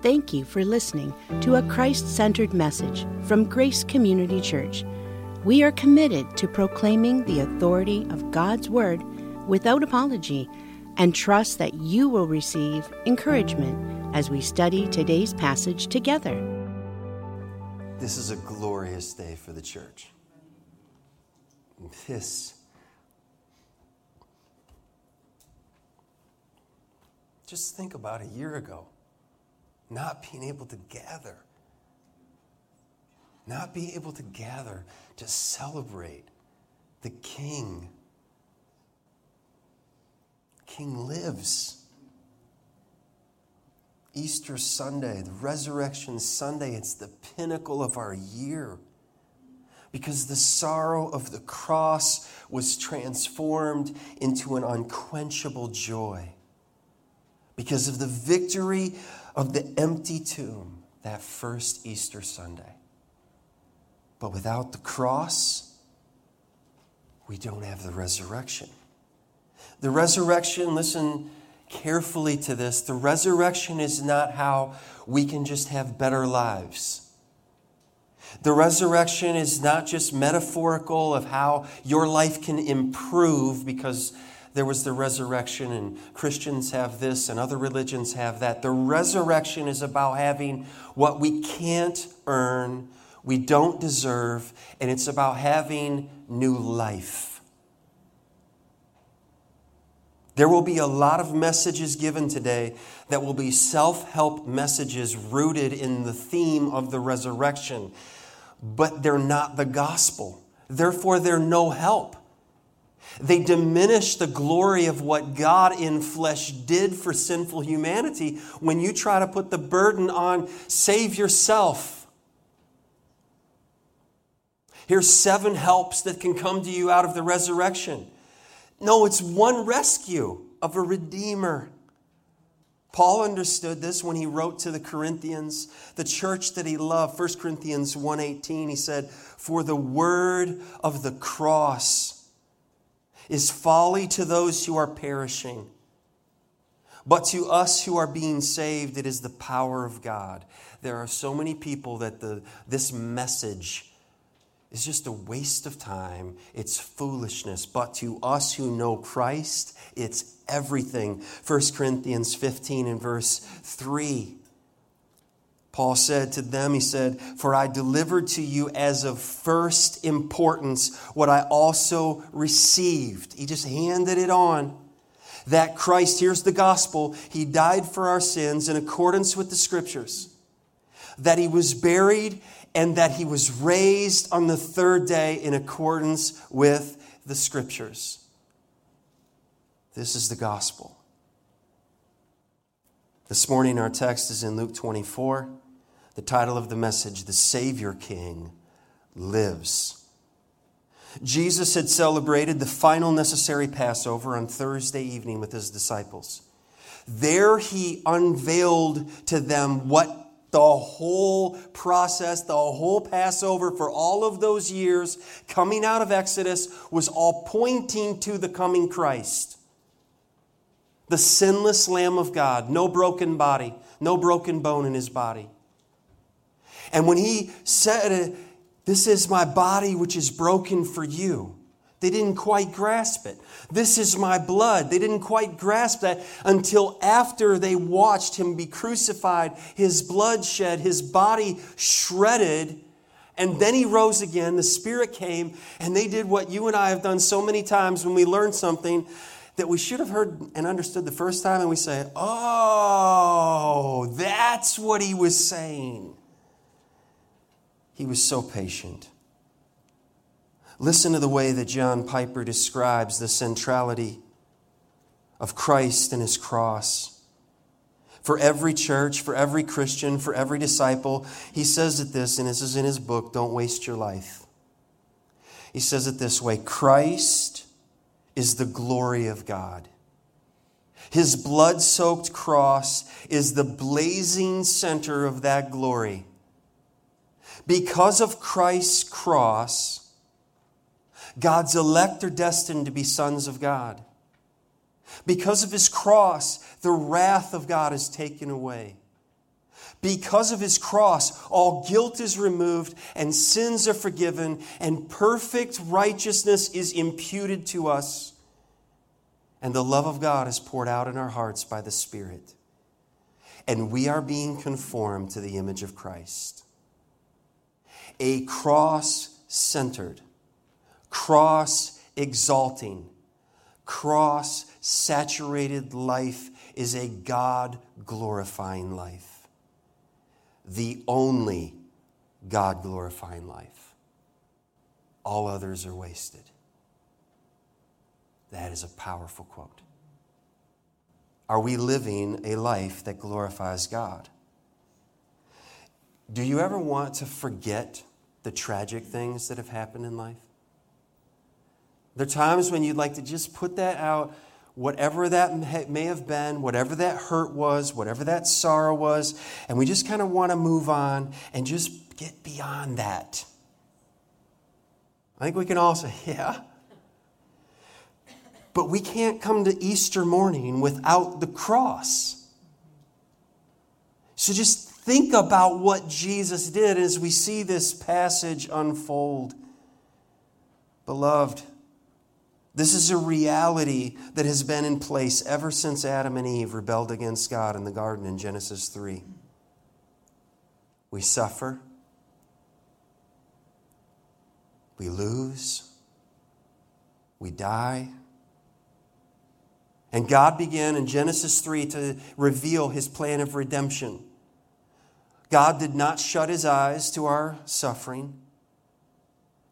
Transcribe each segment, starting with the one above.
Thank you for listening to a Christ centered message from Grace Community Church. We are committed to proclaiming the authority of God's Word without apology and trust that you will receive encouragement as we study today's passage together. This is a glorious day for the church. This. Just think about a year ago not being able to gather, not being able to gather to celebrate the King. King lives. Easter Sunday, the Resurrection Sunday, it's the pinnacle of our year because the sorrow of the cross was transformed into an unquenchable joy. Because of the victory of the empty tomb that first Easter Sunday. But without the cross, we don't have the resurrection. The resurrection, listen carefully to this, the resurrection is not how we can just have better lives. The resurrection is not just metaphorical of how your life can improve because there was the resurrection, and Christians have this, and other religions have that. The resurrection is about having what we can't earn, we don't deserve, and it's about having new life. There will be a lot of messages given today that will be self help messages rooted in the theme of the resurrection, but they're not the gospel. Therefore, they're no help. They diminish the glory of what God in flesh did for sinful humanity when you try to put the burden on save yourself. Here's seven helps that can come to you out of the resurrection. No, it's one rescue of a redeemer. Paul understood this when he wrote to the Corinthians, the church that he loved. 1 Corinthians 1:18 he said, "For the word of the cross is folly to those who are perishing. But to us who are being saved, it is the power of God. There are so many people that the, this message is just a waste of time. It's foolishness. But to us who know Christ, it's everything. 1 Corinthians 15 and verse 3. Paul said to them, He said, For I delivered to you as of first importance what I also received. He just handed it on. That Christ, here's the gospel, He died for our sins in accordance with the scriptures, that He was buried, and that He was raised on the third day in accordance with the scriptures. This is the gospel. This morning, our text is in Luke 24. The title of the message, The Savior King Lives. Jesus had celebrated the final necessary Passover on Thursday evening with his disciples. There he unveiled to them what the whole process, the whole Passover for all of those years coming out of Exodus was all pointing to the coming Christ. The sinless Lamb of God, no broken body, no broken bone in his body. And when he said, This is my body which is broken for you, they didn't quite grasp it. This is my blood. They didn't quite grasp that until after they watched him be crucified, his blood shed, his body shredded. And then he rose again. The Spirit came, and they did what you and I have done so many times when we learn something that we should have heard and understood the first time, and we say, Oh, that's what he was saying. He was so patient. Listen to the way that John Piper describes the centrality of Christ and his cross. For every church, for every Christian, for every disciple, he says it this, and this is in his book, Don't Waste Your Life. He says it this way Christ is the glory of God. His blood soaked cross is the blazing center of that glory. Because of Christ's cross, God's elect are destined to be sons of God. Because of his cross, the wrath of God is taken away. Because of his cross, all guilt is removed and sins are forgiven, and perfect righteousness is imputed to us. And the love of God is poured out in our hearts by the Spirit. And we are being conformed to the image of Christ. A cross centered, cross exalting, cross saturated life is a God glorifying life. The only God glorifying life. All others are wasted. That is a powerful quote. Are we living a life that glorifies God? Do you ever want to forget the tragic things that have happened in life? There are times when you'd like to just put that out, whatever that may have been, whatever that hurt was, whatever that sorrow was, and we just kind of want to move on and just get beyond that. I think we can all say, yeah. But we can't come to Easter morning without the cross. So just think about what Jesus did as we see this passage unfold. Beloved, this is a reality that has been in place ever since Adam and Eve rebelled against God in the garden in Genesis 3. We suffer, we lose, we die. And God began in Genesis 3 to reveal his plan of redemption. God did not shut his eyes to our suffering.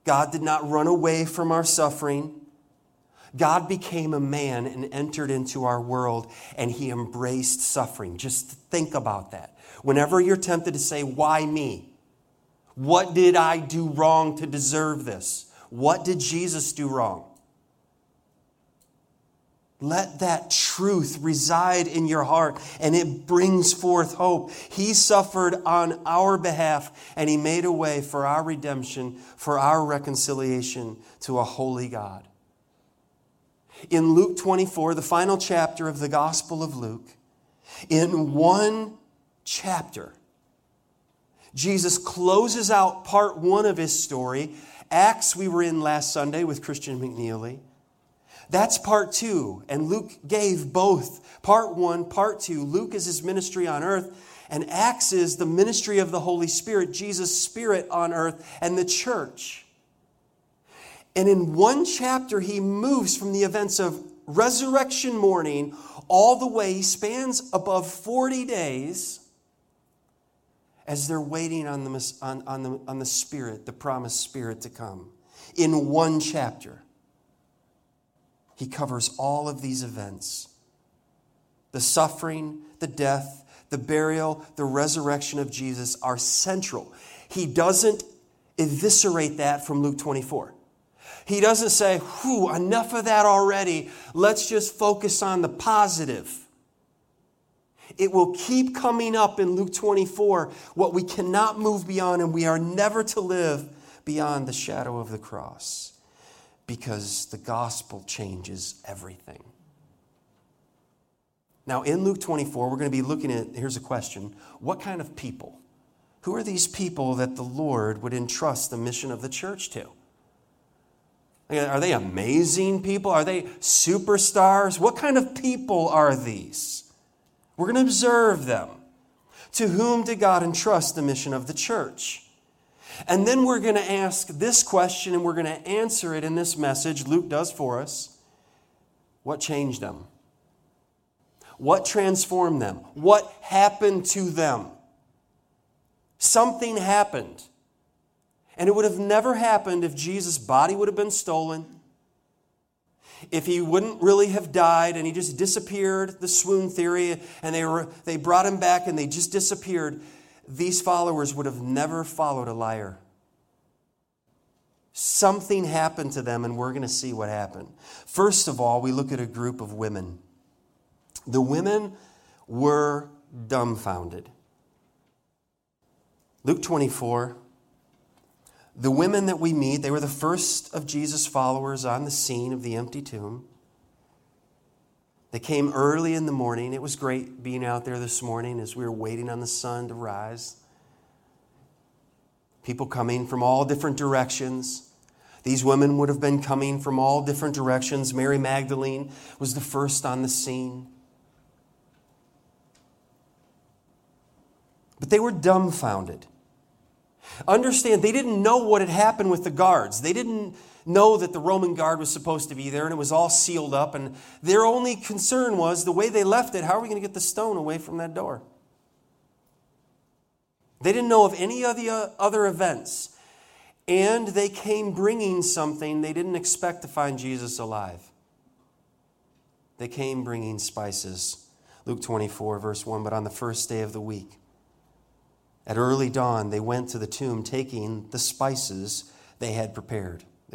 God did not run away from our suffering. God became a man and entered into our world and he embraced suffering. Just think about that. Whenever you're tempted to say, Why me? What did I do wrong to deserve this? What did Jesus do wrong? Let that truth reside in your heart and it brings forth hope. He suffered on our behalf and He made a way for our redemption, for our reconciliation to a holy God. In Luke 24, the final chapter of the Gospel of Luke, in one chapter, Jesus closes out part one of his story. Acts, we were in last Sunday with Christian McNeely. That's part two. And Luke gave both part one, part two. Luke is his ministry on earth, and Acts is the ministry of the Holy Spirit, Jesus' Spirit on earth, and the church. And in one chapter, he moves from the events of resurrection morning all the way, he spans above 40 days as they're waiting on the, on, on, the, on the Spirit, the promised Spirit to come. In one chapter he covers all of these events the suffering, the death, the burial, the resurrection of Jesus are central. He doesn't eviscerate that from Luke 24. He doesn't say, whew, enough of that already. Let's just focus on the positive. It will keep coming up in Luke 24 what we cannot move beyond, and we are never to live beyond the shadow of the cross because the gospel changes everything. Now, in Luke 24, we're going to be looking at here's a question What kind of people? Who are these people that the Lord would entrust the mission of the church to? Are they amazing people? Are they superstars? What kind of people are these? We're going to observe them. To whom did God entrust the mission of the church? And then we're going to ask this question and we're going to answer it in this message Luke does for us. What changed them? What transformed them? What happened to them? Something happened. And it would have never happened if Jesus' body would have been stolen, if he wouldn't really have died and he just disappeared, the swoon theory, and they, were, they brought him back and they just disappeared these followers would have never followed a liar. Something happened to them, and we're going to see what happened. First of all, we look at a group of women. The women were dumbfounded. Luke 24. The women that we meet, they were the first of Jesus' followers on the scene of the empty tomb. They came early in the morning. It was great being out there this morning as we were waiting on the sun to rise. People coming from all different directions. These women would have been coming from all different directions. Mary Magdalene was the first on the scene. But they were dumbfounded. Understand, they didn't know what had happened with the guards. They didn't know that the Roman guard was supposed to be there and it was all sealed up. And their only concern was the way they left it, how are we going to get the stone away from that door? They didn't know of any of the uh, other events. And they came bringing something they didn't expect to find Jesus alive. They came bringing spices. Luke 24, verse 1. But on the first day of the week, at early dawn, they went to the tomb taking the spices they had prepared.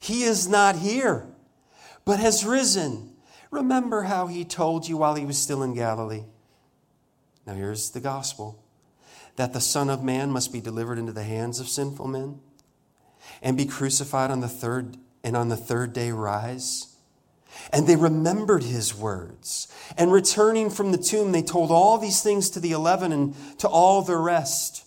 He is not here, but has risen. Remember how he told you while he was still in Galilee. Now here's the gospel that the Son of Man must be delivered into the hands of sinful men and be crucified on the third and on the third day rise. And they remembered his words. And returning from the tomb, they told all these things to the eleven and to all the rest.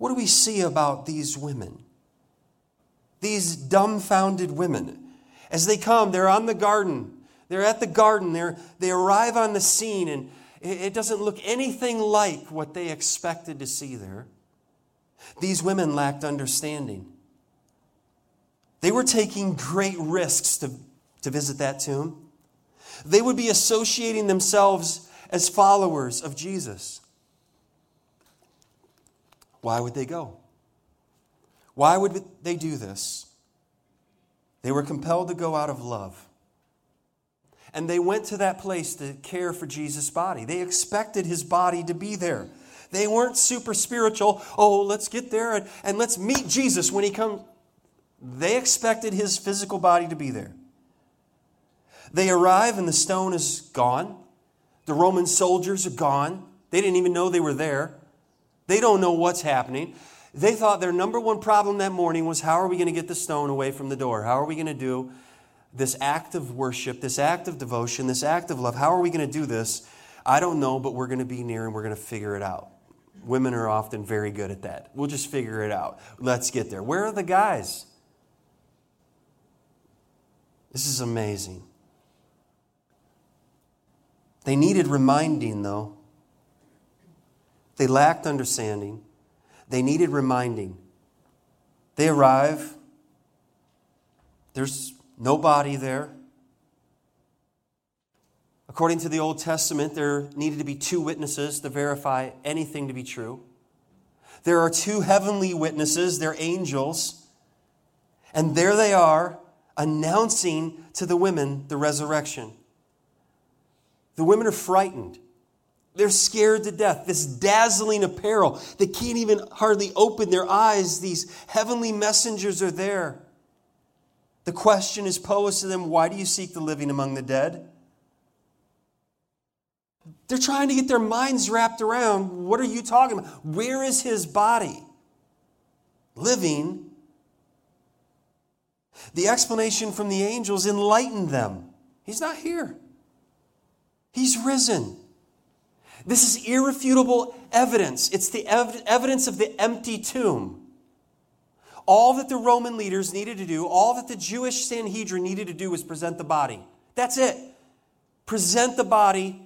What do we see about these women? These dumbfounded women. As they come, they're on the garden. They're at the garden. They're, they arrive on the scene, and it doesn't look anything like what they expected to see there. These women lacked understanding. They were taking great risks to, to visit that tomb. They would be associating themselves as followers of Jesus. Why would they go? Why would they do this? They were compelled to go out of love. And they went to that place to care for Jesus' body. They expected his body to be there. They weren't super spiritual. Oh, let's get there and, and let's meet Jesus when he comes. They expected his physical body to be there. They arrive and the stone is gone. The Roman soldiers are gone. They didn't even know they were there. They don't know what's happening. They thought their number one problem that morning was how are we going to get the stone away from the door? How are we going to do this act of worship, this act of devotion, this act of love? How are we going to do this? I don't know, but we're going to be near and we're going to figure it out. Women are often very good at that. We'll just figure it out. Let's get there. Where are the guys? This is amazing. They needed reminding, though. They lacked understanding. They needed reminding. They arrive. There's nobody there. According to the Old Testament, there needed to be two witnesses to verify anything to be true. There are two heavenly witnesses, they're angels. And there they are announcing to the women the resurrection. The women are frightened. They're scared to death. This dazzling apparel, they can't even hardly open their eyes. These heavenly messengers are there. The question is posed to them why do you seek the living among the dead? They're trying to get their minds wrapped around what are you talking about? Where is his body? Living. The explanation from the angels enlightened them. He's not here, he's risen. This is irrefutable evidence. It's the ev- evidence of the empty tomb. All that the Roman leaders needed to do, all that the Jewish Sanhedrin needed to do was present the body. That's it. present the body,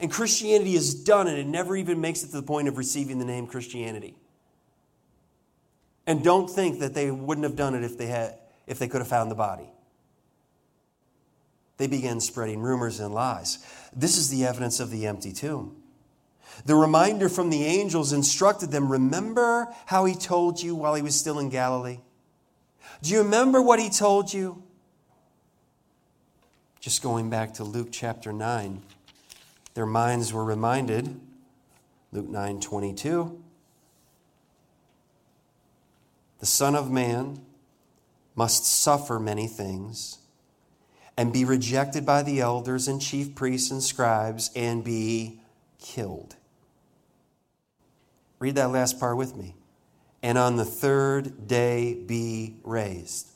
and Christianity is done, and it never even makes it to the point of receiving the name Christianity. And don't think that they wouldn't have done it if they, had, if they could have found the body. They began spreading rumors and lies. This is the evidence of the empty tomb. The reminder from the angels instructed them remember how he told you while he was still in Galilee? Do you remember what he told you? Just going back to Luke chapter 9, their minds were reminded. Luke 9 22. The Son of Man must suffer many things and be rejected by the elders and chief priests and scribes and be killed. Read that last part with me. And on the third day be raised.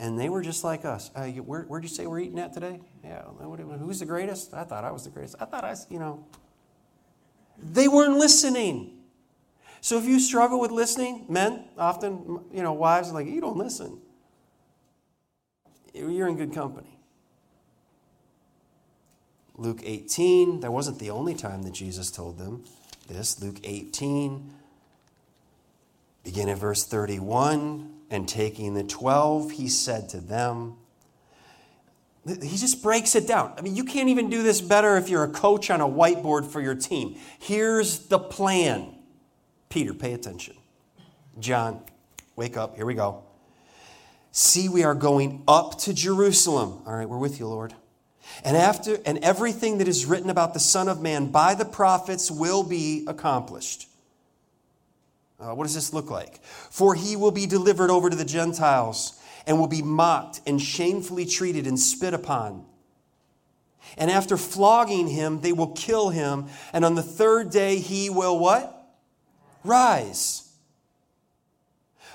And they were just like us. Uh, where, where'd you say we're eating at today? Yeah, who's the greatest? I thought I was the greatest. I thought I, you know. They weren't listening. So if you struggle with listening, men, often, you know, wives are like, you don't listen. You're in good company. Luke 18, that wasn't the only time that Jesus told them this. Luke 18, begin at verse 31. And taking the 12, he said to them, he just breaks it down. I mean, you can't even do this better if you're a coach on a whiteboard for your team. Here's the plan. Peter, pay attention. John, wake up. Here we go. See, we are going up to Jerusalem. All right, we're with you, Lord. And after and everything that is written about the Son of Man by the prophets will be accomplished. Uh, what does this look like? For he will be delivered over to the Gentiles and will be mocked and shamefully treated and spit upon. And after flogging him, they will kill him. And on the third day, he will what? Rise.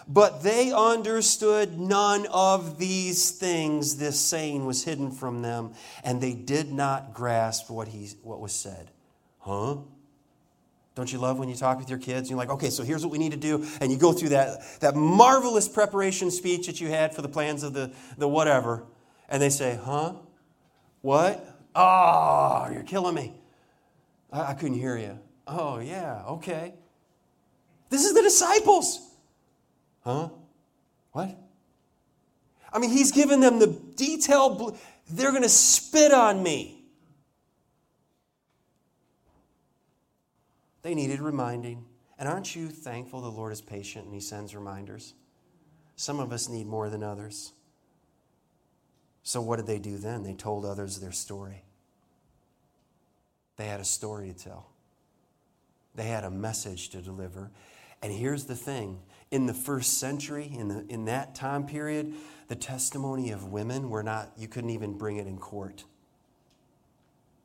But they understood none of these things. This saying was hidden from them, and they did not grasp what, he, what was said. Huh? Don't you love when you talk with your kids? And you're like, okay, so here's what we need to do. And you go through that, that marvelous preparation speech that you had for the plans of the, the whatever. And they say, huh? What? Oh, you're killing me. I, I couldn't hear you. Oh, yeah, okay. This is the disciples. Huh? What? I mean, he's given them the detailed, they're going to spit on me. They needed reminding. And aren't you thankful the Lord is patient and he sends reminders? Some of us need more than others. So, what did they do then? They told others their story. They had a story to tell, they had a message to deliver. And here's the thing in the first century, in, the, in that time period, the testimony of women were not, you couldn't even bring it in court.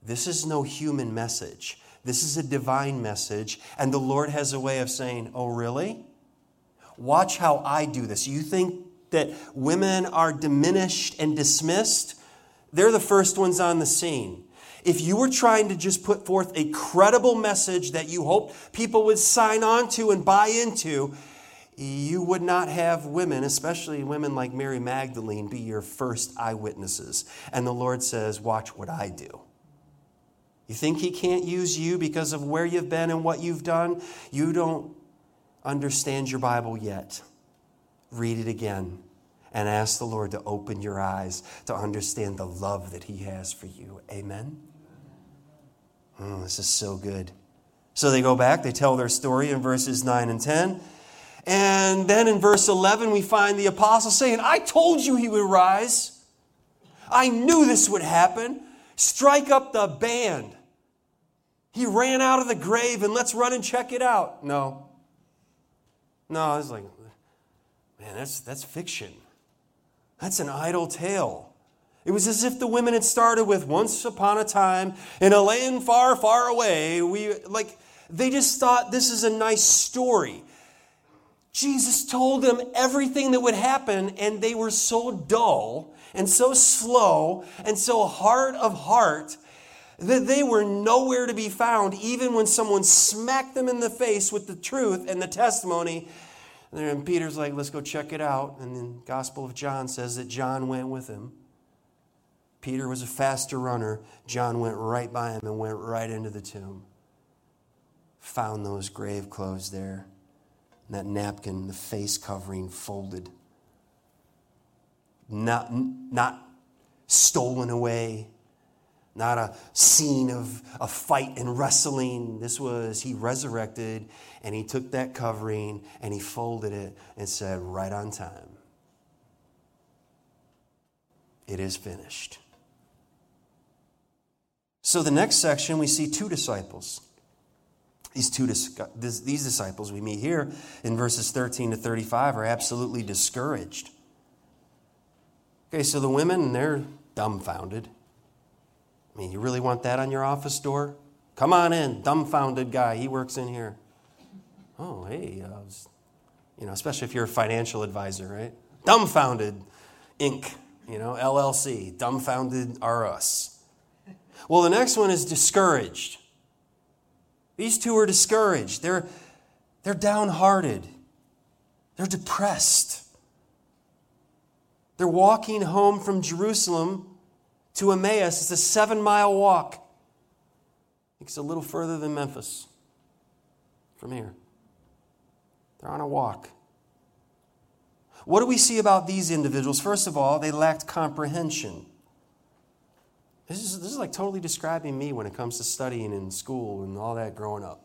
This is no human message. This is a divine message. And the Lord has a way of saying, Oh, really? Watch how I do this. You think that women are diminished and dismissed? They're the first ones on the scene. If you were trying to just put forth a credible message that you hoped people would sign on to and buy into, you would not have women, especially women like Mary Magdalene, be your first eyewitnesses. And the Lord says, Watch what I do. You think He can't use you because of where you've been and what you've done? You don't understand your Bible yet. Read it again and ask the Lord to open your eyes to understand the love that He has for you. Amen? Oh, this is so good. So they go back, they tell their story in verses 9 and 10. And then in verse 11, we find the apostle saying, I told you he would rise. I knew this would happen. Strike up the band. He ran out of the grave and let's run and check it out. No. No, it's like, man, that's, that's fiction. That's an idle tale. It was as if the women had started with once upon a time in a land far, far away. We like they just thought this is a nice story. Jesus told them everything that would happen, and they were so dull and so slow and so hard of heart that they were nowhere to be found, even when someone smacked them in the face with the truth and the testimony. And Peter's like, let's go check it out. And the Gospel of John says that John went with him. Peter was a faster runner. John went right by him and went right into the tomb. Found those grave clothes there. That napkin, the face covering folded. Not, not stolen away. Not a scene of a fight and wrestling. This was, he resurrected and he took that covering and he folded it and said, right on time, it is finished. So, the next section, we see two disciples. These two these disciples we meet here in verses 13 to 35 are absolutely discouraged. Okay, so the women, they're dumbfounded. I mean, you really want that on your office door? Come on in, dumbfounded guy. He works in here. Oh, hey, uh, you know, especially if you're a financial advisor, right? Dumbfounded Inc., you know, LLC. Dumbfounded are us. Well, the next one is discouraged. These two are discouraged. They're, they're downhearted. They're depressed. They're walking home from Jerusalem to Emmaus. It's a seven mile walk. It's a little further than Memphis from here. They're on a walk. What do we see about these individuals? First of all, they lacked comprehension. This is, this is like totally describing me when it comes to studying in school and all that growing up.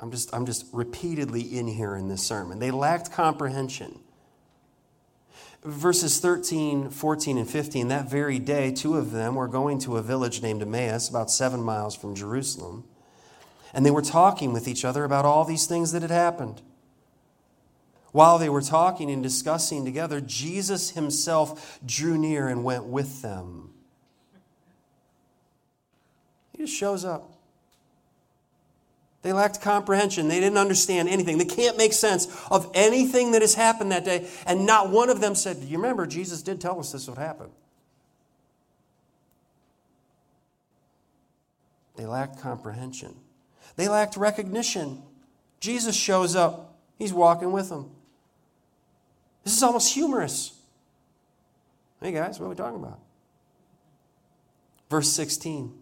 I'm just, I'm just repeatedly in here in this sermon. They lacked comprehension. Verses 13, 14, and 15, that very day, two of them were going to a village named Emmaus, about seven miles from Jerusalem. And they were talking with each other about all these things that had happened. While they were talking and discussing together, Jesus himself drew near and went with them. Just shows up. They lacked comprehension. They didn't understand anything. They can't make sense of anything that has happened that day. And not one of them said, Do you remember Jesus did tell us this would happen? They lacked comprehension. They lacked recognition. Jesus shows up, he's walking with them. This is almost humorous. Hey guys, what are we talking about? Verse 16.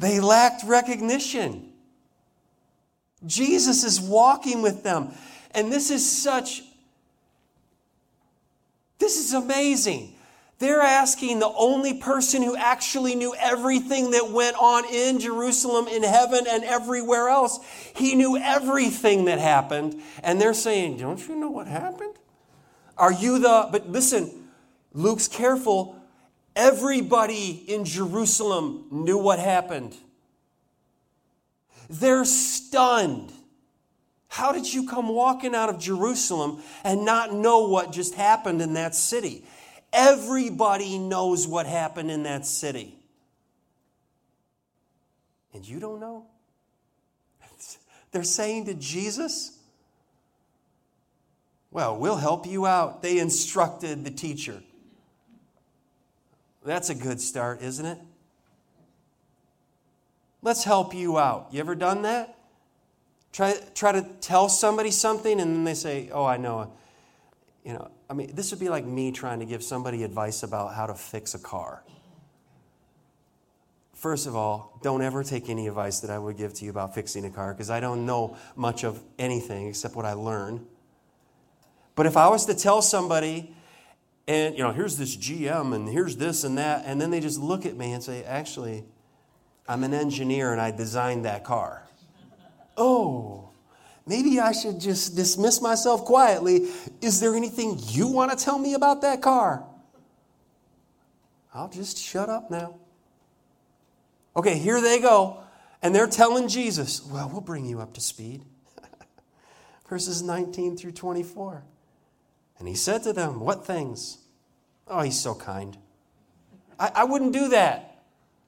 They lacked recognition. Jesus is walking with them. And this is such, this is amazing. They're asking the only person who actually knew everything that went on in Jerusalem, in heaven, and everywhere else. He knew everything that happened. And they're saying, Don't you know what happened? Are you the. But listen, Luke's careful. Everybody in Jerusalem knew what happened. They're stunned. How did you come walking out of Jerusalem and not know what just happened in that city? Everybody knows what happened in that city. And you don't know? They're saying to Jesus, Well, we'll help you out. They instructed the teacher. That's a good start, isn't it? Let's help you out. You ever done that? Try, try to tell somebody something and then they say, Oh, I know. You know, I mean, this would be like me trying to give somebody advice about how to fix a car. First of all, don't ever take any advice that I would give to you about fixing a car because I don't know much of anything except what I learn. But if I was to tell somebody, and you know, here's this GM and here's this and that, and then they just look at me and say, actually, I'm an engineer and I designed that car. Oh, maybe I should just dismiss myself quietly. Is there anything you want to tell me about that car? I'll just shut up now. Okay, here they go. And they're telling Jesus, well, we'll bring you up to speed. Verses 19 through 24. And he said to them, What things? Oh, he's so kind. I, I wouldn't do that.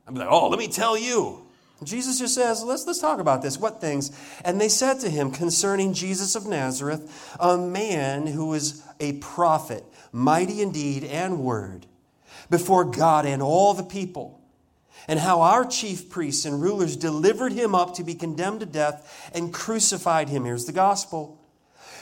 I'd be like, oh, let me tell you. Jesus just says, let's, let's talk about this. What things? And they said to him concerning Jesus of Nazareth, a man who was a prophet, mighty in deed and word, before God and all the people, and how our chief priests and rulers delivered him up to be condemned to death and crucified him. Here's the gospel.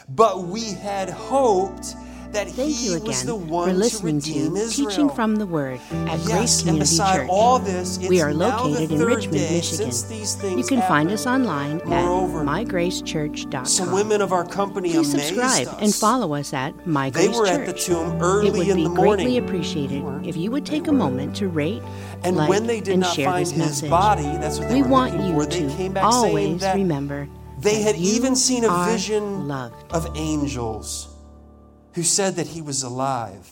But we had hoped that Thank he you again was the one for listening to, to. Teaching from the Word at Yes, Grace Community Church. all this, we are located in Richmond, Michigan. You can find us online Moreover, at mygracechurch.com. Some women of our company Please subscribe us. and follow us at My They were Church. at the tomb it would in be the morning. greatly appreciated if you would take a moment to rate, And like, when they did and not share find this his message. body, that's what they we want you for. To came back saying always that remember They had even seen a vision loved. of angels who said that he was alive.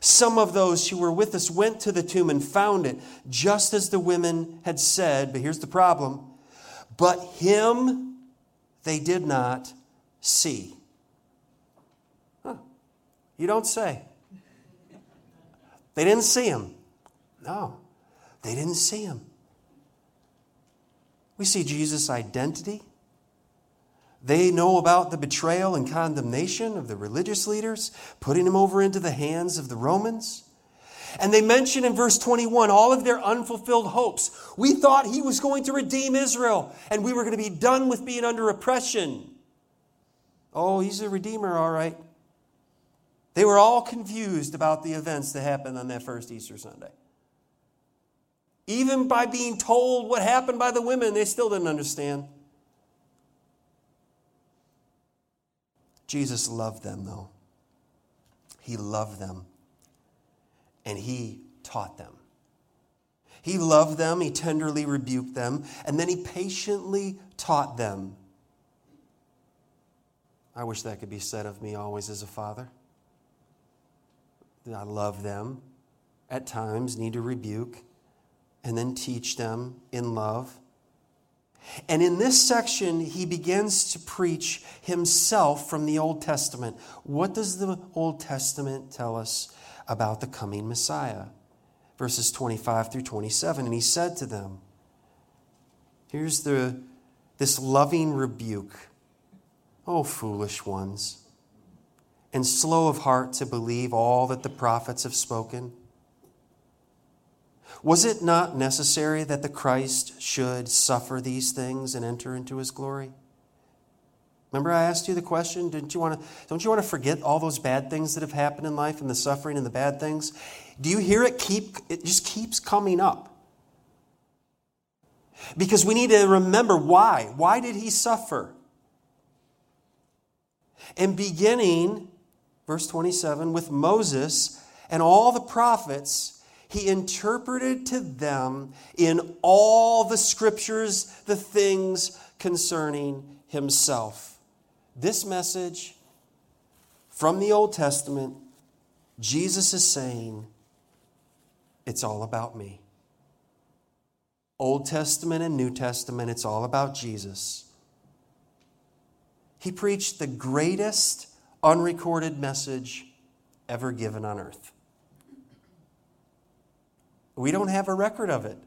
Some of those who were with us went to the tomb and found it, just as the women had said. But here's the problem but him they did not see. Huh. You don't say. They didn't see him. No, they didn't see him. We see Jesus' identity. They know about the betrayal and condemnation of the religious leaders, putting them over into the hands of the Romans. And they mention in verse 21 all of their unfulfilled hopes. We thought he was going to redeem Israel and we were going to be done with being under oppression. Oh, he's a redeemer, all right. They were all confused about the events that happened on that first Easter Sunday. Even by being told what happened by the women, they still didn't understand. Jesus loved them, though. He loved them, and He taught them. He loved them, He tenderly rebuked them, and then He patiently taught them. I wish that could be said of me always as a father. I love them, at times need to rebuke, and then teach them in love. And in this section, he begins to preach himself from the Old Testament. What does the Old Testament tell us about the coming Messiah? Verses 25 through 27. And he said to them, Here's the, this loving rebuke. Oh, foolish ones, and slow of heart to believe all that the prophets have spoken. Was it not necessary that the Christ should suffer these things and enter into his glory? Remember, I asked you the question, didn't you want to, don't you want to forget all those bad things that have happened in life and the suffering and the bad things? Do you hear it keep, it just keeps coming up? Because we need to remember why. Why did he suffer? And beginning, verse 27, with Moses and all the prophets, he interpreted to them in all the scriptures the things concerning himself. This message from the Old Testament, Jesus is saying, it's all about me. Old Testament and New Testament, it's all about Jesus. He preached the greatest unrecorded message ever given on earth. We don't have a record of it.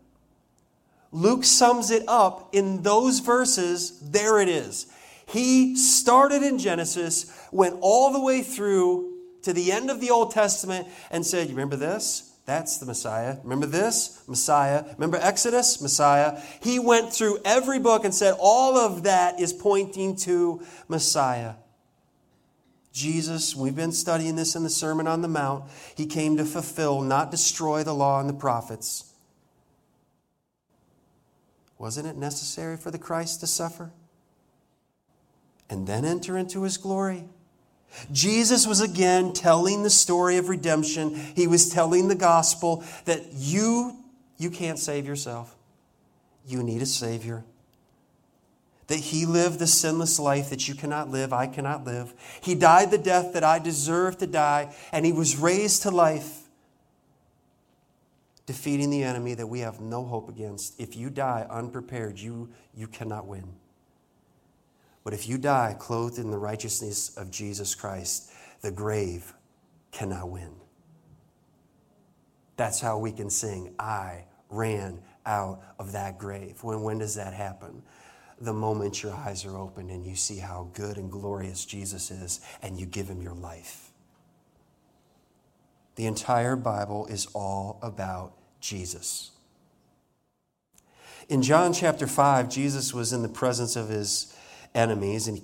Luke sums it up in those verses. There it is. He started in Genesis, went all the way through to the end of the Old Testament, and said, You remember this? That's the Messiah. Remember this? Messiah. Remember Exodus? Messiah. He went through every book and said, All of that is pointing to Messiah. Jesus, we've been studying this in the Sermon on the Mount. He came to fulfill, not destroy the law and the prophets. Wasn't it necessary for the Christ to suffer and then enter into his glory? Jesus was again telling the story of redemption. He was telling the gospel that you, you can't save yourself. You need a Savior. That He lived the sinless life that you cannot live, I cannot live. He died the death that I deserve to die, and He was raised to life, defeating the enemy that we have no hope against. If you die unprepared, you, you cannot win. But if you die clothed in the righteousness of Jesus Christ, the grave cannot win. That's how we can sing, I ran out of that grave. When, when does that happen? The moment your eyes are opened and you see how good and glorious Jesus is and you give him your life. The entire Bible is all about Jesus. In John chapter 5, Jesus was in the presence of his enemies and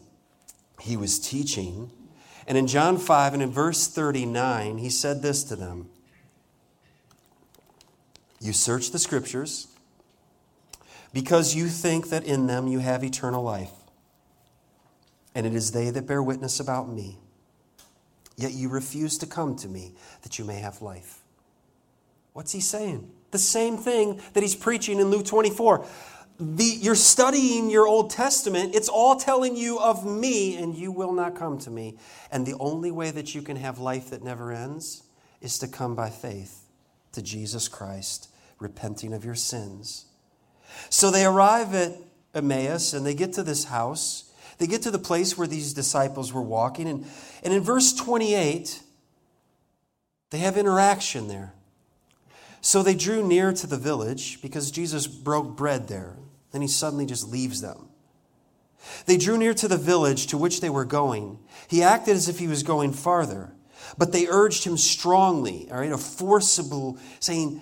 he was teaching. And in John 5 and in verse 39, he said this to them You search the scriptures because you think that in them you have eternal life. And it is they that bear witness about me. Yet you refuse to come to me that you may have life. What's he saying? The same thing that he's preaching in Luke 24. The, you're studying your Old Testament, it's all telling you of me, and you will not come to me. And the only way that you can have life that never ends is to come by faith to Jesus Christ, repenting of your sins. So they arrive at Emmaus and they get to this house. They get to the place where these disciples were walking. And, and in verse 28, they have interaction there. So they drew near to the village because Jesus broke bread there. Then he suddenly just leaves them. They drew near to the village to which they were going. He acted as if he was going farther, but they urged him strongly, all right, a forcible, saying,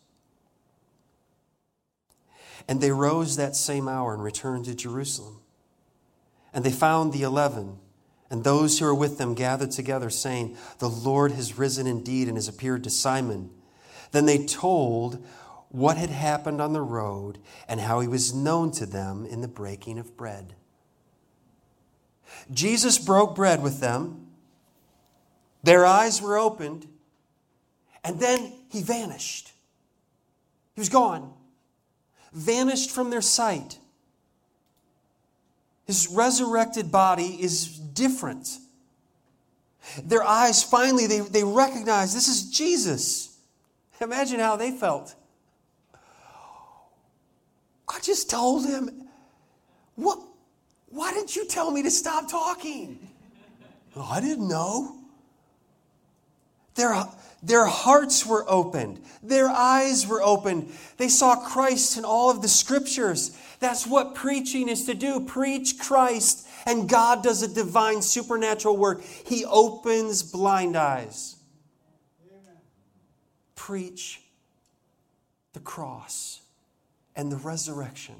And they rose that same hour and returned to Jerusalem. And they found the eleven and those who were with them gathered together, saying, The Lord has risen indeed and has appeared to Simon. Then they told what had happened on the road and how he was known to them in the breaking of bread. Jesus broke bread with them, their eyes were opened, and then he vanished. He was gone vanished from their sight. His resurrected body is different. Their eyes finally, they, they recognize this is Jesus. Imagine how they felt. I just told him, what, why didn't you tell me to stop talking? Oh, I didn't know. Their, their hearts were opened. Their eyes were opened. They saw Christ in all of the scriptures. That's what preaching is to do. Preach Christ, and God does a divine supernatural work. He opens blind eyes. Preach the cross and the resurrection.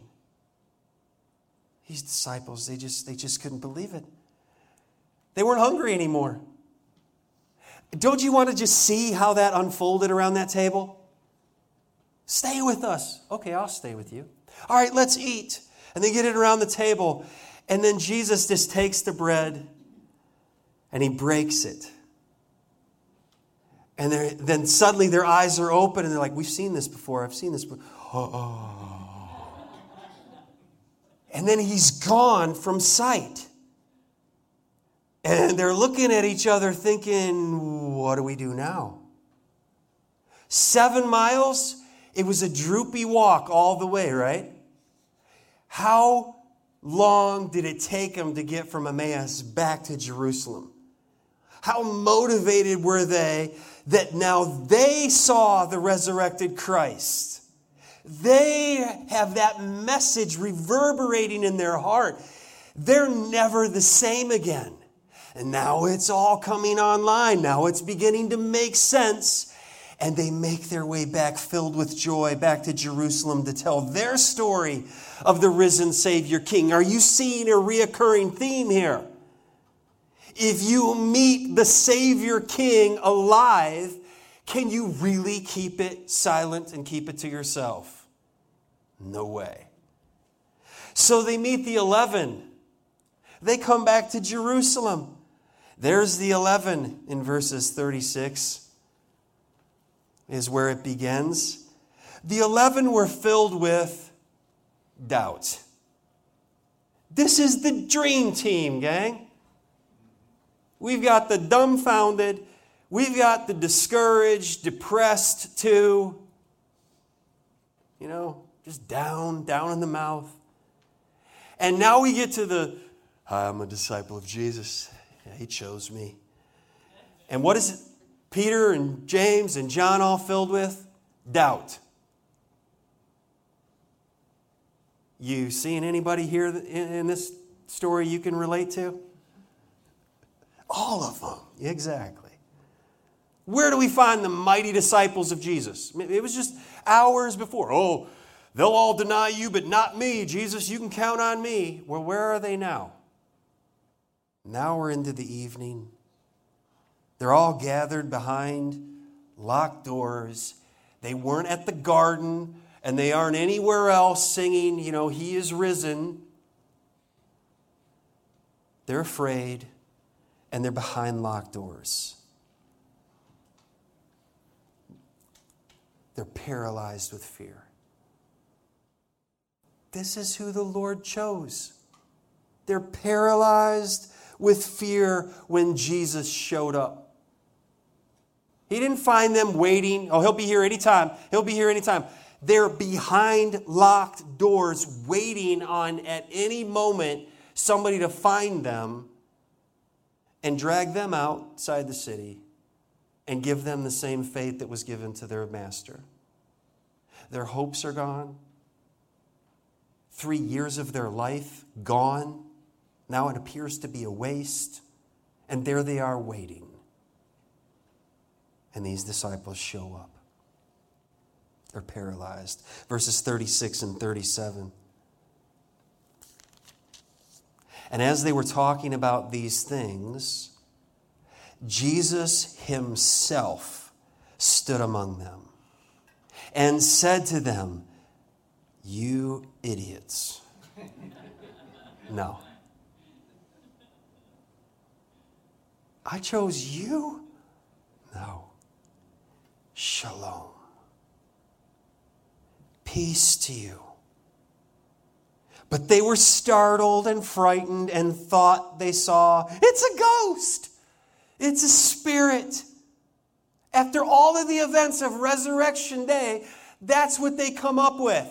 These disciples, they just, they just couldn't believe it. They weren't hungry anymore. Don't you want to just see how that unfolded around that table? Stay with us. Okay, I'll stay with you. All right, let's eat. And they get it around the table. And then Jesus just takes the bread and he breaks it. And then suddenly their eyes are open and they're like, We've seen this before. I've seen this before. Oh. And then he's gone from sight. And they're looking at each other thinking, what do we do now? Seven miles, it was a droopy walk all the way, right? How long did it take them to get from Emmaus back to Jerusalem? How motivated were they that now they saw the resurrected Christ? They have that message reverberating in their heart. They're never the same again. And now it's all coming online. Now it's beginning to make sense. And they make their way back filled with joy back to Jerusalem to tell their story of the risen Savior King. Are you seeing a reoccurring theme here? If you meet the Savior King alive, can you really keep it silent and keep it to yourself? No way. So they meet the 11. They come back to Jerusalem. There's the 11 in verses 36, is where it begins. the 11 were filled with doubt. This is the dream team, gang. We've got the dumbfounded, we've got the discouraged, depressed, too. You know, just down, down in the mouth. And now we get to the, I'm a disciple of Jesus. He chose me. And what is it Peter and James and John all filled with? Doubt. You seeing anybody here in this story you can relate to? All of them, exactly. Where do we find the mighty disciples of Jesus? It was just hours before. Oh, they'll all deny you, but not me. Jesus, you can count on me. Well, where are they now? Now we're into the evening. They're all gathered behind locked doors. They weren't at the garden and they aren't anywhere else singing, you know, He is risen, they're afraid and they're behind locked doors. They're paralyzed with fear. This is who the Lord chose. They're paralyzed with fear when Jesus showed up. He didn't find them waiting. Oh, he'll be here anytime. He'll be here anytime. They're behind locked doors, waiting on at any moment somebody to find them and drag them outside the city and give them the same fate that was given to their master. Their hopes are gone. Three years of their life gone. Now it appears to be a waste. And there they are waiting. And these disciples show up. They're paralyzed. Verses 36 and 37. And as they were talking about these things, Jesus himself stood among them and said to them, You idiots. No. I chose you? No. Shalom. Peace to you. But they were startled and frightened and thought they saw it's a ghost, it's a spirit. After all of the events of Resurrection Day, that's what they come up with.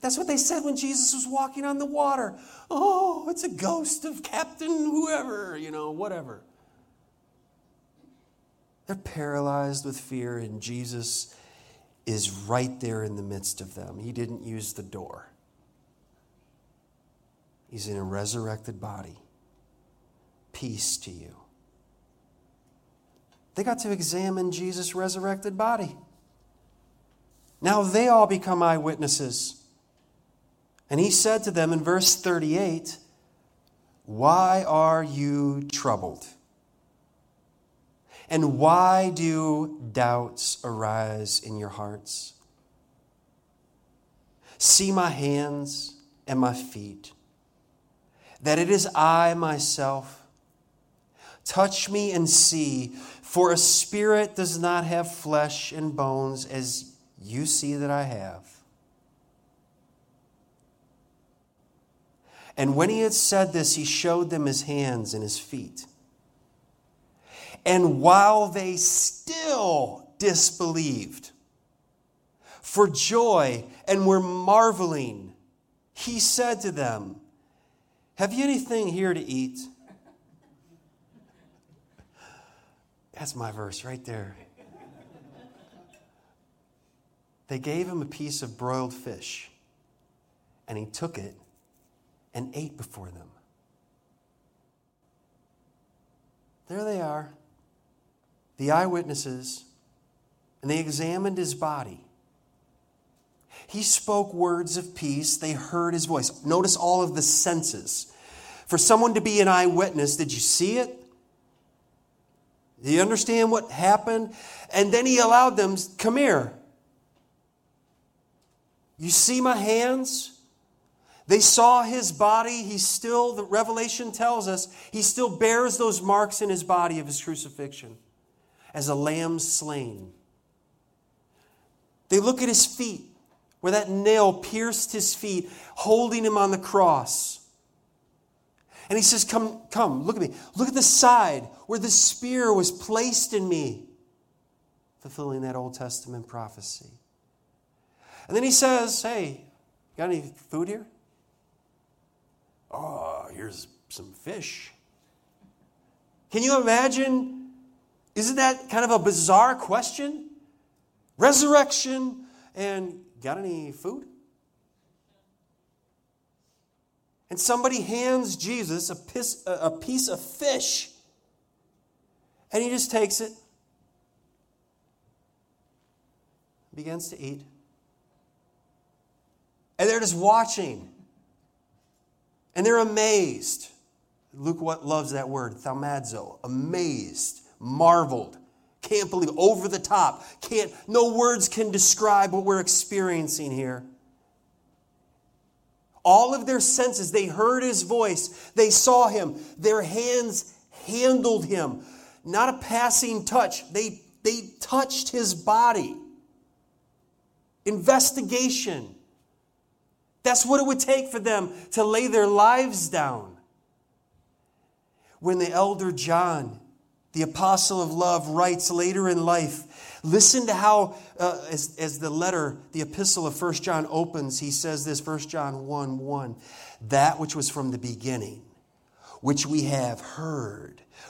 That's what they said when Jesus was walking on the water. Oh, it's a ghost of Captain whoever, you know, whatever. They're paralyzed with fear, and Jesus is right there in the midst of them. He didn't use the door, He's in a resurrected body. Peace to you. They got to examine Jesus' resurrected body. Now they all become eyewitnesses. And he said to them in verse 38 Why are you troubled? And why do doubts arise in your hearts? See my hands and my feet, that it is I myself. Touch me and see, for a spirit does not have flesh and bones as you see that I have. And when he had said this, he showed them his hands and his feet. And while they still disbelieved, for joy and were marveling, he said to them, Have you anything here to eat? That's my verse right there. They gave him a piece of broiled fish, and he took it and ate before them. There they are the eyewitnesses, and they examined his body. He spoke words of peace. They heard his voice. Notice all of the senses. For someone to be an eyewitness, did you see it? Do you understand what happened? And then he allowed them, come here. You see my hands? They saw his body. He still, the revelation tells us, he still bears those marks in his body of his crucifixion as a lamb slain. They look at his feet, where that nail pierced his feet, holding him on the cross. And he says, Come, come, look at me. Look at the side where the spear was placed in me, fulfilling that Old Testament prophecy. And then he says, Hey, got any food here? Oh, here's some fish. Can you imagine? Isn't that kind of a bizarre question? Resurrection and got any food? And somebody hands Jesus a piece, a piece of fish. And he just takes it, begins to eat. And they're just watching. And they're amazed. Luke what loves that word, thaumazo, amazed, marveled, can't believe, over the top. Can't no words can describe what we're experiencing here. All of their senses, they heard his voice, they saw him, their hands handled him. Not a passing touch, they, they touched his body. Investigation. That's what it would take for them to lay their lives down. When the elder John, the apostle of love, writes later in life, Listen to how, uh, as, as the letter, the epistle of 1 John opens, he says this 1 John 1 1 That which was from the beginning, which we have heard,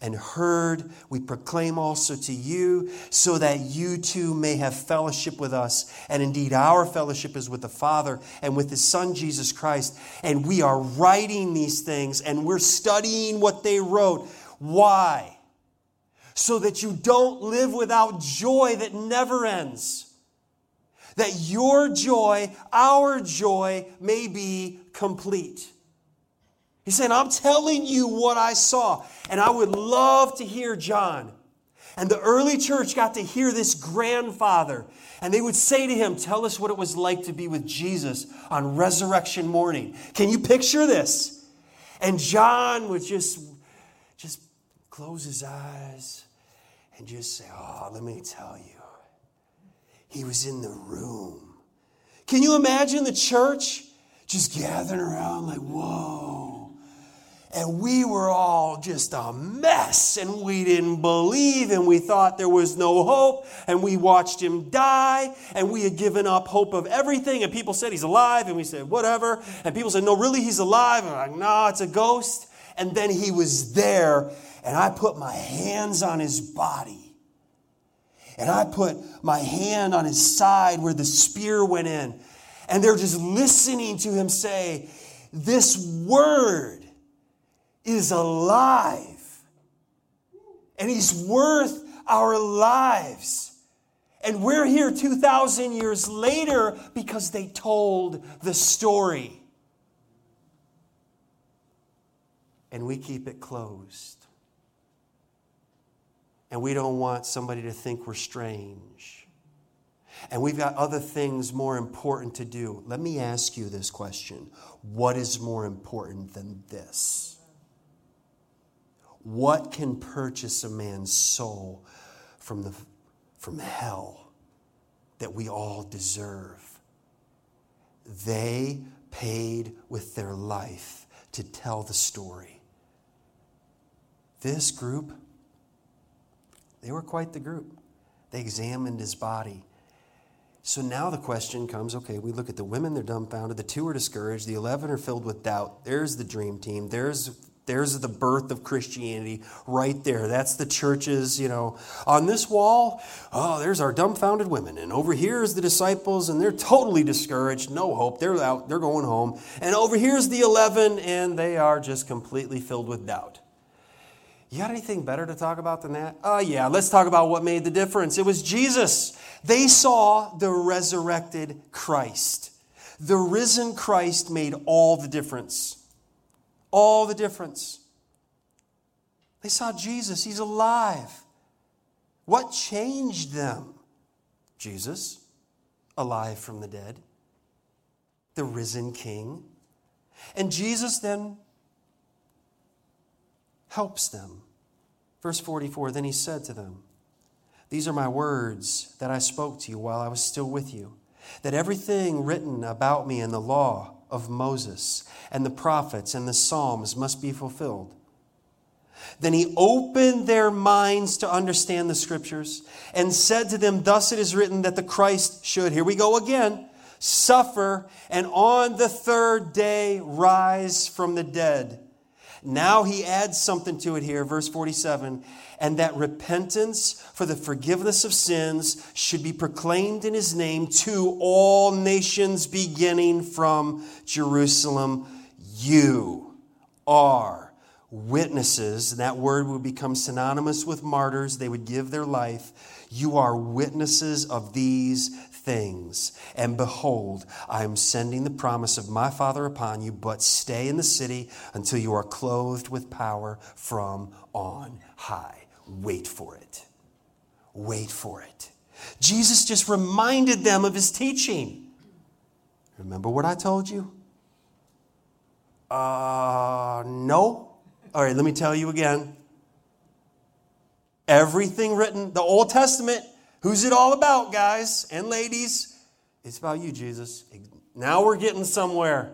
and heard, we proclaim also to you, so that you too may have fellowship with us. And indeed, our fellowship is with the Father and with His Son, Jesus Christ. And we are writing these things and we're studying what they wrote. Why? so that you don't live without joy that never ends. That your joy, our joy, may be complete. He's saying, I'm telling you what I saw. And I would love to hear John. And the early church got to hear this grandfather. And they would say to him, Tell us what it was like to be with Jesus on resurrection morning. Can you picture this? And John would just, just close his eyes and just say, Oh, let me tell you, he was in the room. Can you imagine the church just gathering around like, Whoa. And we were all just a mess, and we didn't believe, and we thought there was no hope, and we watched him die, and we had given up hope of everything. And people said he's alive, and we said, whatever. And people said, no, really, he's alive. And I'm like, no, it's a ghost. And then he was there, and I put my hands on his body. And I put my hand on his side where the spear went in. And they're just listening to him say, This word is alive. And he's worth our lives. And we're here 2,000 years later because they told the story. And we keep it closed and we don't want somebody to think we're strange. And we've got other things more important to do. Let me ask you this question What is more important than this? What can purchase a man's soul from, the, from hell that we all deserve? They paid with their life to tell the story. This group they were quite the group. They examined his body. So now the question comes okay, we look at the women, they're dumbfounded. The two are discouraged. The 11 are filled with doubt. There's the dream team. There's there's the birth of Christianity right there. That's the churches, you know. On this wall, oh, there's our dumbfounded women. And over here is the disciples, and they're totally discouraged, no hope. They're out, they're going home. And over here's the 11, and they are just completely filled with doubt. You got anything better to talk about than that? Oh, yeah, let's talk about what made the difference. It was Jesus. They saw the resurrected Christ. The risen Christ made all the difference. All the difference. They saw Jesus, he's alive. What changed them? Jesus, alive from the dead, the risen king. And Jesus then helps them. Verse 44 Then he said to them, These are my words that I spoke to you while I was still with you, that everything written about me in the law of Moses and the prophets and the Psalms must be fulfilled. Then he opened their minds to understand the scriptures and said to them, Thus it is written that the Christ should, here we go again, suffer and on the third day rise from the dead. Now he adds something to it here, verse 47 and that repentance for the forgiveness of sins should be proclaimed in his name to all nations beginning from Jerusalem. You are witnesses. That word would become synonymous with martyrs. They would give their life. You are witnesses of these things. And behold, I am sending the promise of my Father upon you, but stay in the city until you are clothed with power from on high. Wait for it. Wait for it. Jesus just reminded them of his teaching. Remember what I told you? Uh, no. All right, let me tell you again. Everything written, the Old Testament, who's it all about, guys and ladies? It's about you, Jesus. Now we're getting somewhere.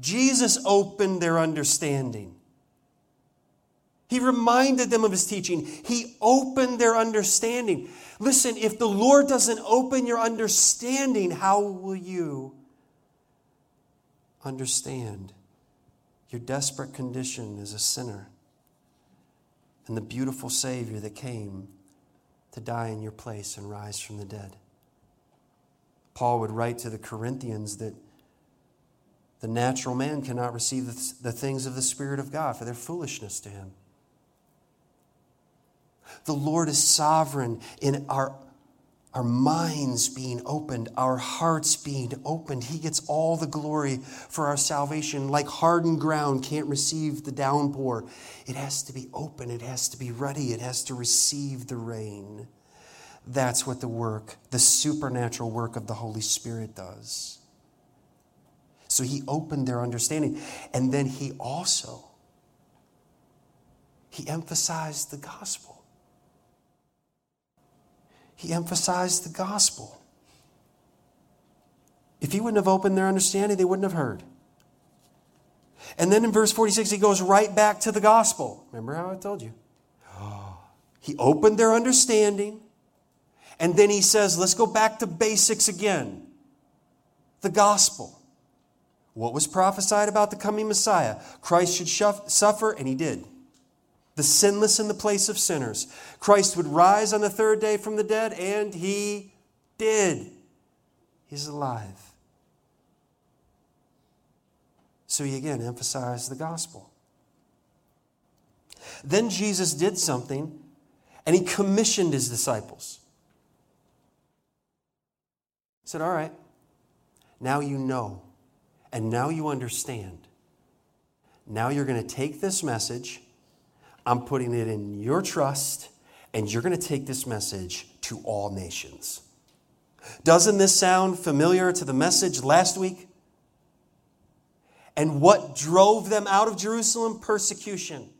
Jesus opened their understanding. He reminded them of his teaching. He opened their understanding. Listen, if the Lord doesn't open your understanding, how will you understand? your desperate condition as a sinner and the beautiful Savior that came to die in your place and rise from the dead. Paul would write to the Corinthians that the natural man cannot receive the things of the Spirit of God, for their foolishness to him. The Lord is sovereign in our our minds being opened, our hearts being opened. He gets all the glory for our salvation. Like hardened ground can't receive the downpour, it has to be open, it has to be ready, it has to receive the rain. That's what the work, the supernatural work of the Holy Spirit does. So he opened their understanding. And then he also he emphasized the gospel he emphasized the gospel. If he wouldn't have opened their understanding, they wouldn't have heard. And then in verse 46, he goes right back to the gospel. Remember how I told you? He opened their understanding, and then he says, let's go back to basics again. The gospel. What was prophesied about the coming Messiah? Christ should suffer, and he did the sinless in the place of sinners. Christ would rise on the third day from the dead, and he did. He's alive. So he again emphasized the gospel. Then Jesus did something, and he commissioned his disciples. He said, All right, now you know, and now you understand. Now you're going to take this message I'm putting it in your trust, and you're going to take this message to all nations. Doesn't this sound familiar to the message last week? And what drove them out of Jerusalem? Persecution.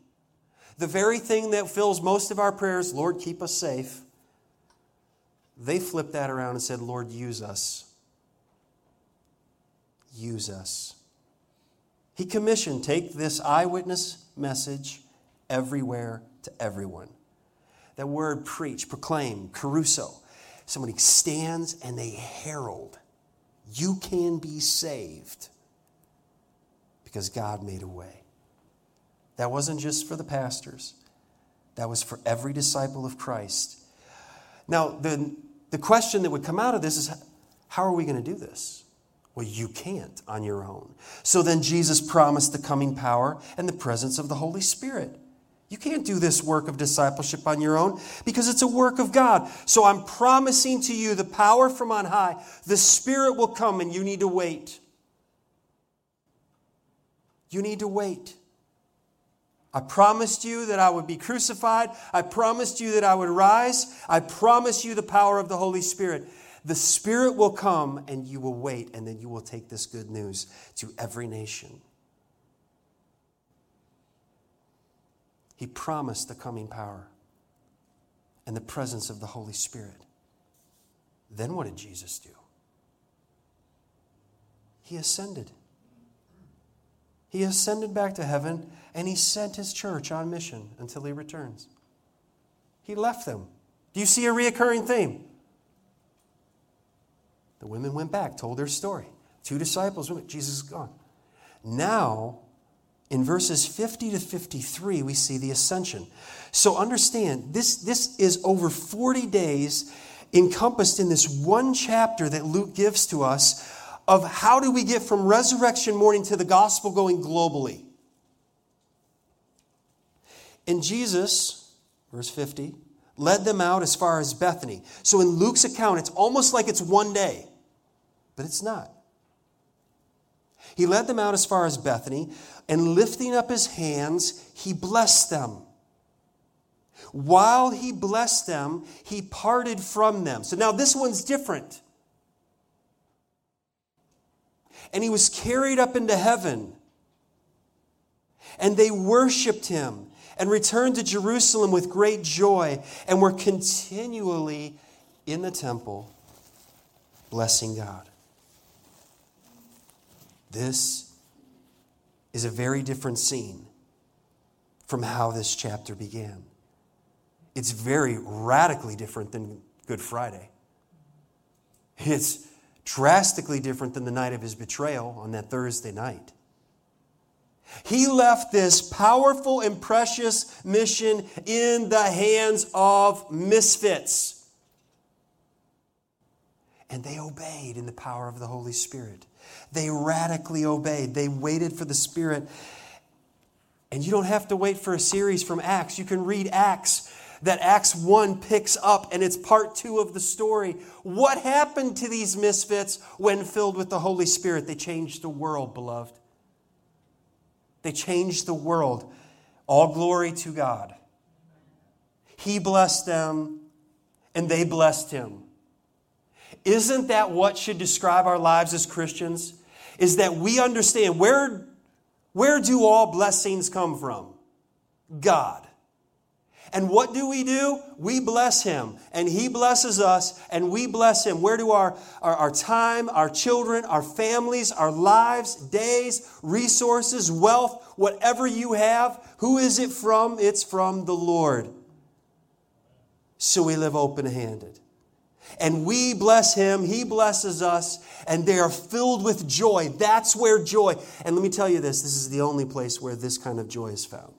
The very thing that fills most of our prayers, Lord, keep us safe. They flipped that around and said, Lord, use us. Use us. He commissioned, take this eyewitness message everywhere to everyone. That word preach, proclaim, kerusso. Somebody stands and they herald. You can be saved because God made a way. That wasn't just for the pastors, that was for every disciple of Christ. Now, the, the question that would come out of this is how are we going to do this? Well, you can't on your own. So then Jesus promised the coming power and the presence of the Holy Spirit. You can't do this work of discipleship on your own because it's a work of God. So I'm promising to you the power from on high. The Spirit will come and you need to wait. You need to wait. I promised you that I would be crucified. I promised you that I would rise. I promise you the power of the Holy Spirit. The Spirit will come and you will wait, and then you will take this good news to every nation. He promised the coming power and the presence of the Holy Spirit. Then what did Jesus do? He ascended. He ascended back to heaven and he sent his church on mission until he returns. He left them. Do you see a reoccurring theme? The women went back, told their story. Two disciples went, Jesus is gone. Now, in verses 50 to 53, we see the ascension. So understand, this, this is over 40 days encompassed in this one chapter that Luke gives to us of how do we get from resurrection morning to the gospel going globally. And Jesus, verse 50, led them out as far as Bethany. So in Luke's account, it's almost like it's one day, but it's not. He led them out as far as Bethany, and lifting up his hands, he blessed them. While he blessed them, he parted from them. So now this one's different and he was carried up into heaven. And they worshiped him and returned to Jerusalem with great joy and were continually in the temple blessing God. This is a very different scene from how this chapter began. It's very radically different than Good Friday. It's drastically different than the night of his betrayal on that Thursday night. He left this powerful and precious mission in the hands of misfits. And they obeyed in the power of the Holy Spirit. They radically obeyed. They waited for the Spirit. And you don't have to wait for a series from Acts. You can read Acts that Acts 1 picks up, and it's part two of the story. What happened to these misfits when filled with the Holy Spirit? They changed the world, beloved. They changed the world. All glory to God. He blessed them, and they blessed him. Isn't that what should describe our lives as Christians? Is that we understand where, where do all blessings come from? God. And what do we do? We bless him, and he blesses us, and we bless him. Where do our, our, our, time, our children, our families, our lives, days, resources, wealth, whatever you have, who is it from? It's from the Lord. So we live open handed. And we bless him, he blesses us, and they are filled with joy. That's where joy, and let me tell you this this is the only place where this kind of joy is found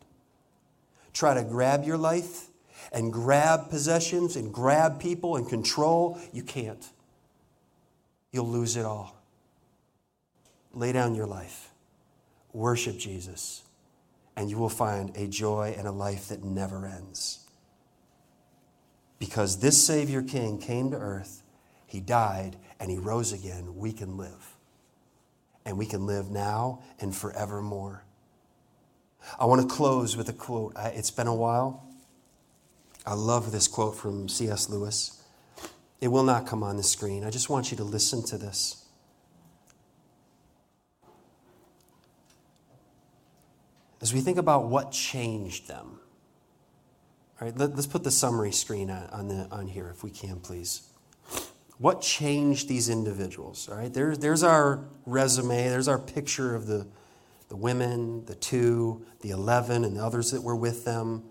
try to grab your life and grab possessions and grab people and control, you can't. You'll lose it all. Lay down your life, worship Jesus, and you will find a joy and a life that never ends. Because this Savior King came to earth, He died, and He rose again, we can live. And we can live now and forevermore. I want to close with a quote. It's been a while. I love this quote from C.S. Lewis. It will not come on the screen. I just want you to listen to this. As we think about what changed them, all right, let, us put the summary screen on, on, the, on here if we can, please. What changed these individuals? All right, there's, there's our resume, there's our picture of the, the women, the two, the 11, and the others that were with them.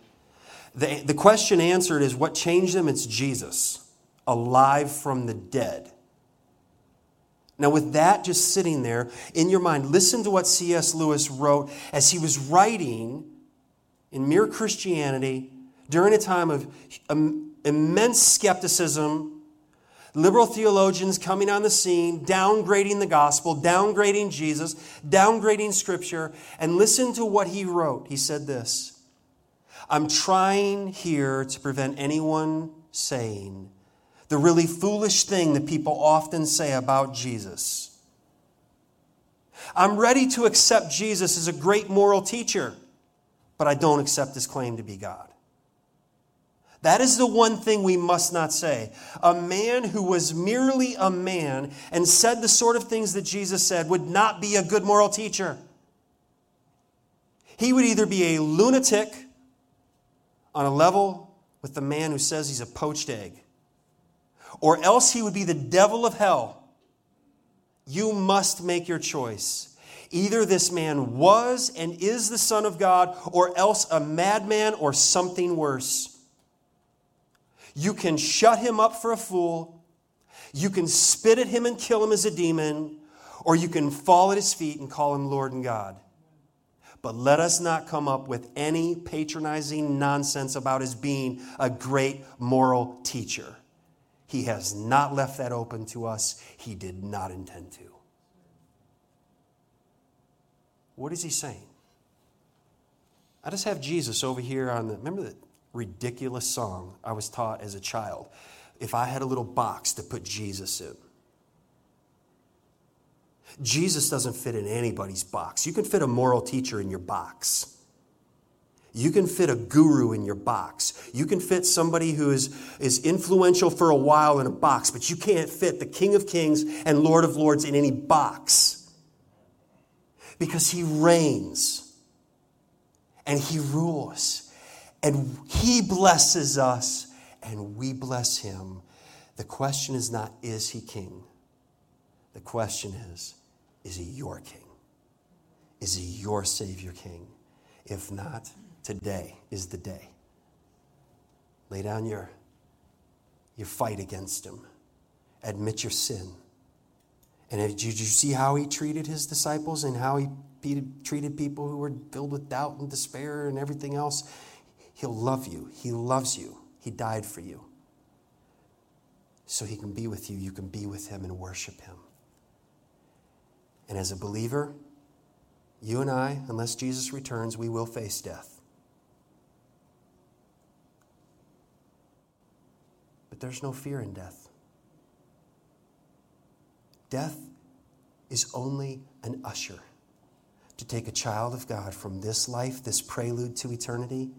The, the question answered is what changed them? It's Jesus, alive from the dead. Now, with that just sitting there in your mind, listen to what C.S. Lewis wrote as he was writing in Mere Christianity during a time of immense skepticism liberal theologians coming on the scene, downgrading the gospel, downgrading Jesus, downgrading scripture, and listen to what he wrote. He said this I'm trying here to prevent anyone saying the really foolish thing that people often say about Jesus. I'm ready to accept Jesus as a great moral teacher, but I don't accept his claim to be God. That is the one thing we must not say. A man who was merely a man and said the sort of things that Jesus said would not be a good moral teacher. He would either be a lunatic on a level with the man who says he's a poached egg, or else he would be the devil of hell. You must make your choice. Either this man was and is the Son of God, or else a madman or something worse. You can shut him up for a fool, you can spit at him and kill him as a demon, or you can fall at his feet and call him Lord and God. But let us not come up with any patronizing nonsense about his being a great moral teacher. He has not left that open to us. He did not intend to. What is he saying? I just have Jesus over here on the. Remember that ridiculous song I was taught as a child? If I had a little box to put Jesus in. Jesus doesn't fit in anybody's box. You can fit a moral teacher in your box. You can fit a guru in your box. You can fit somebody who is, is influential for a while in a box, but you can't fit the King of Kings and Lord of Lords in any box. Because he reigns and he rules and he blesses us and we bless him. The question is not, is he king? The question is, is he your king? Is he your Savior King? If not, today is the day. Lay down your, your fight against him, admit your sin. And did you see how he treated his disciples and how he treated people who were filled with doubt and despair and everything else? He'll love you. He loves you. He died for you. So he can be with you. You can be with him and worship him. And as a believer, you and I, unless Jesus returns, we will face death. But there's no fear in death. Death is only an usher to take a child of God from this life, this prelude to eternity,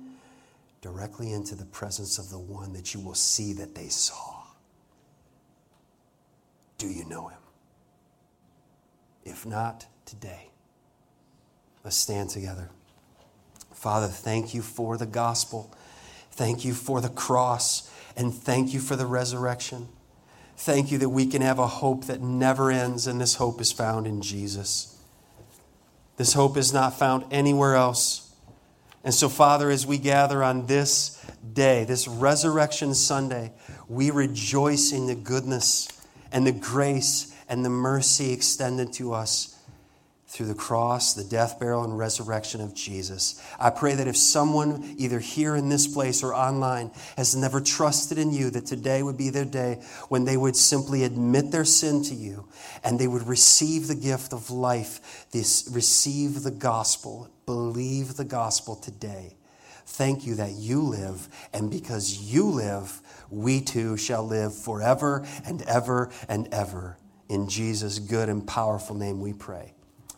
directly into the presence of the one that you will see that they saw. Do you know him? If not, today. Let's stand together. Father, thank you for the gospel. Thank you for the cross. And thank you for the resurrection. Thank you that we can have a hope that never ends, and this hope is found in Jesus. This hope is not found anywhere else. And so, Father, as we gather on this day, this Resurrection Sunday, we rejoice in the goodness and the grace and the mercy extended to us through the cross, the death, burial, and resurrection of Jesus. I pray that if someone, either here in this place or online, has never trusted in you, that today would be their day when they would simply admit their sin to you and they would receive the gift of life, this, receive the gospel, believe the gospel today. Thank you that you live, and because you live, we too shall live forever and ever and ever. In Jesus' good and powerful name we pray.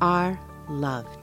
are loved.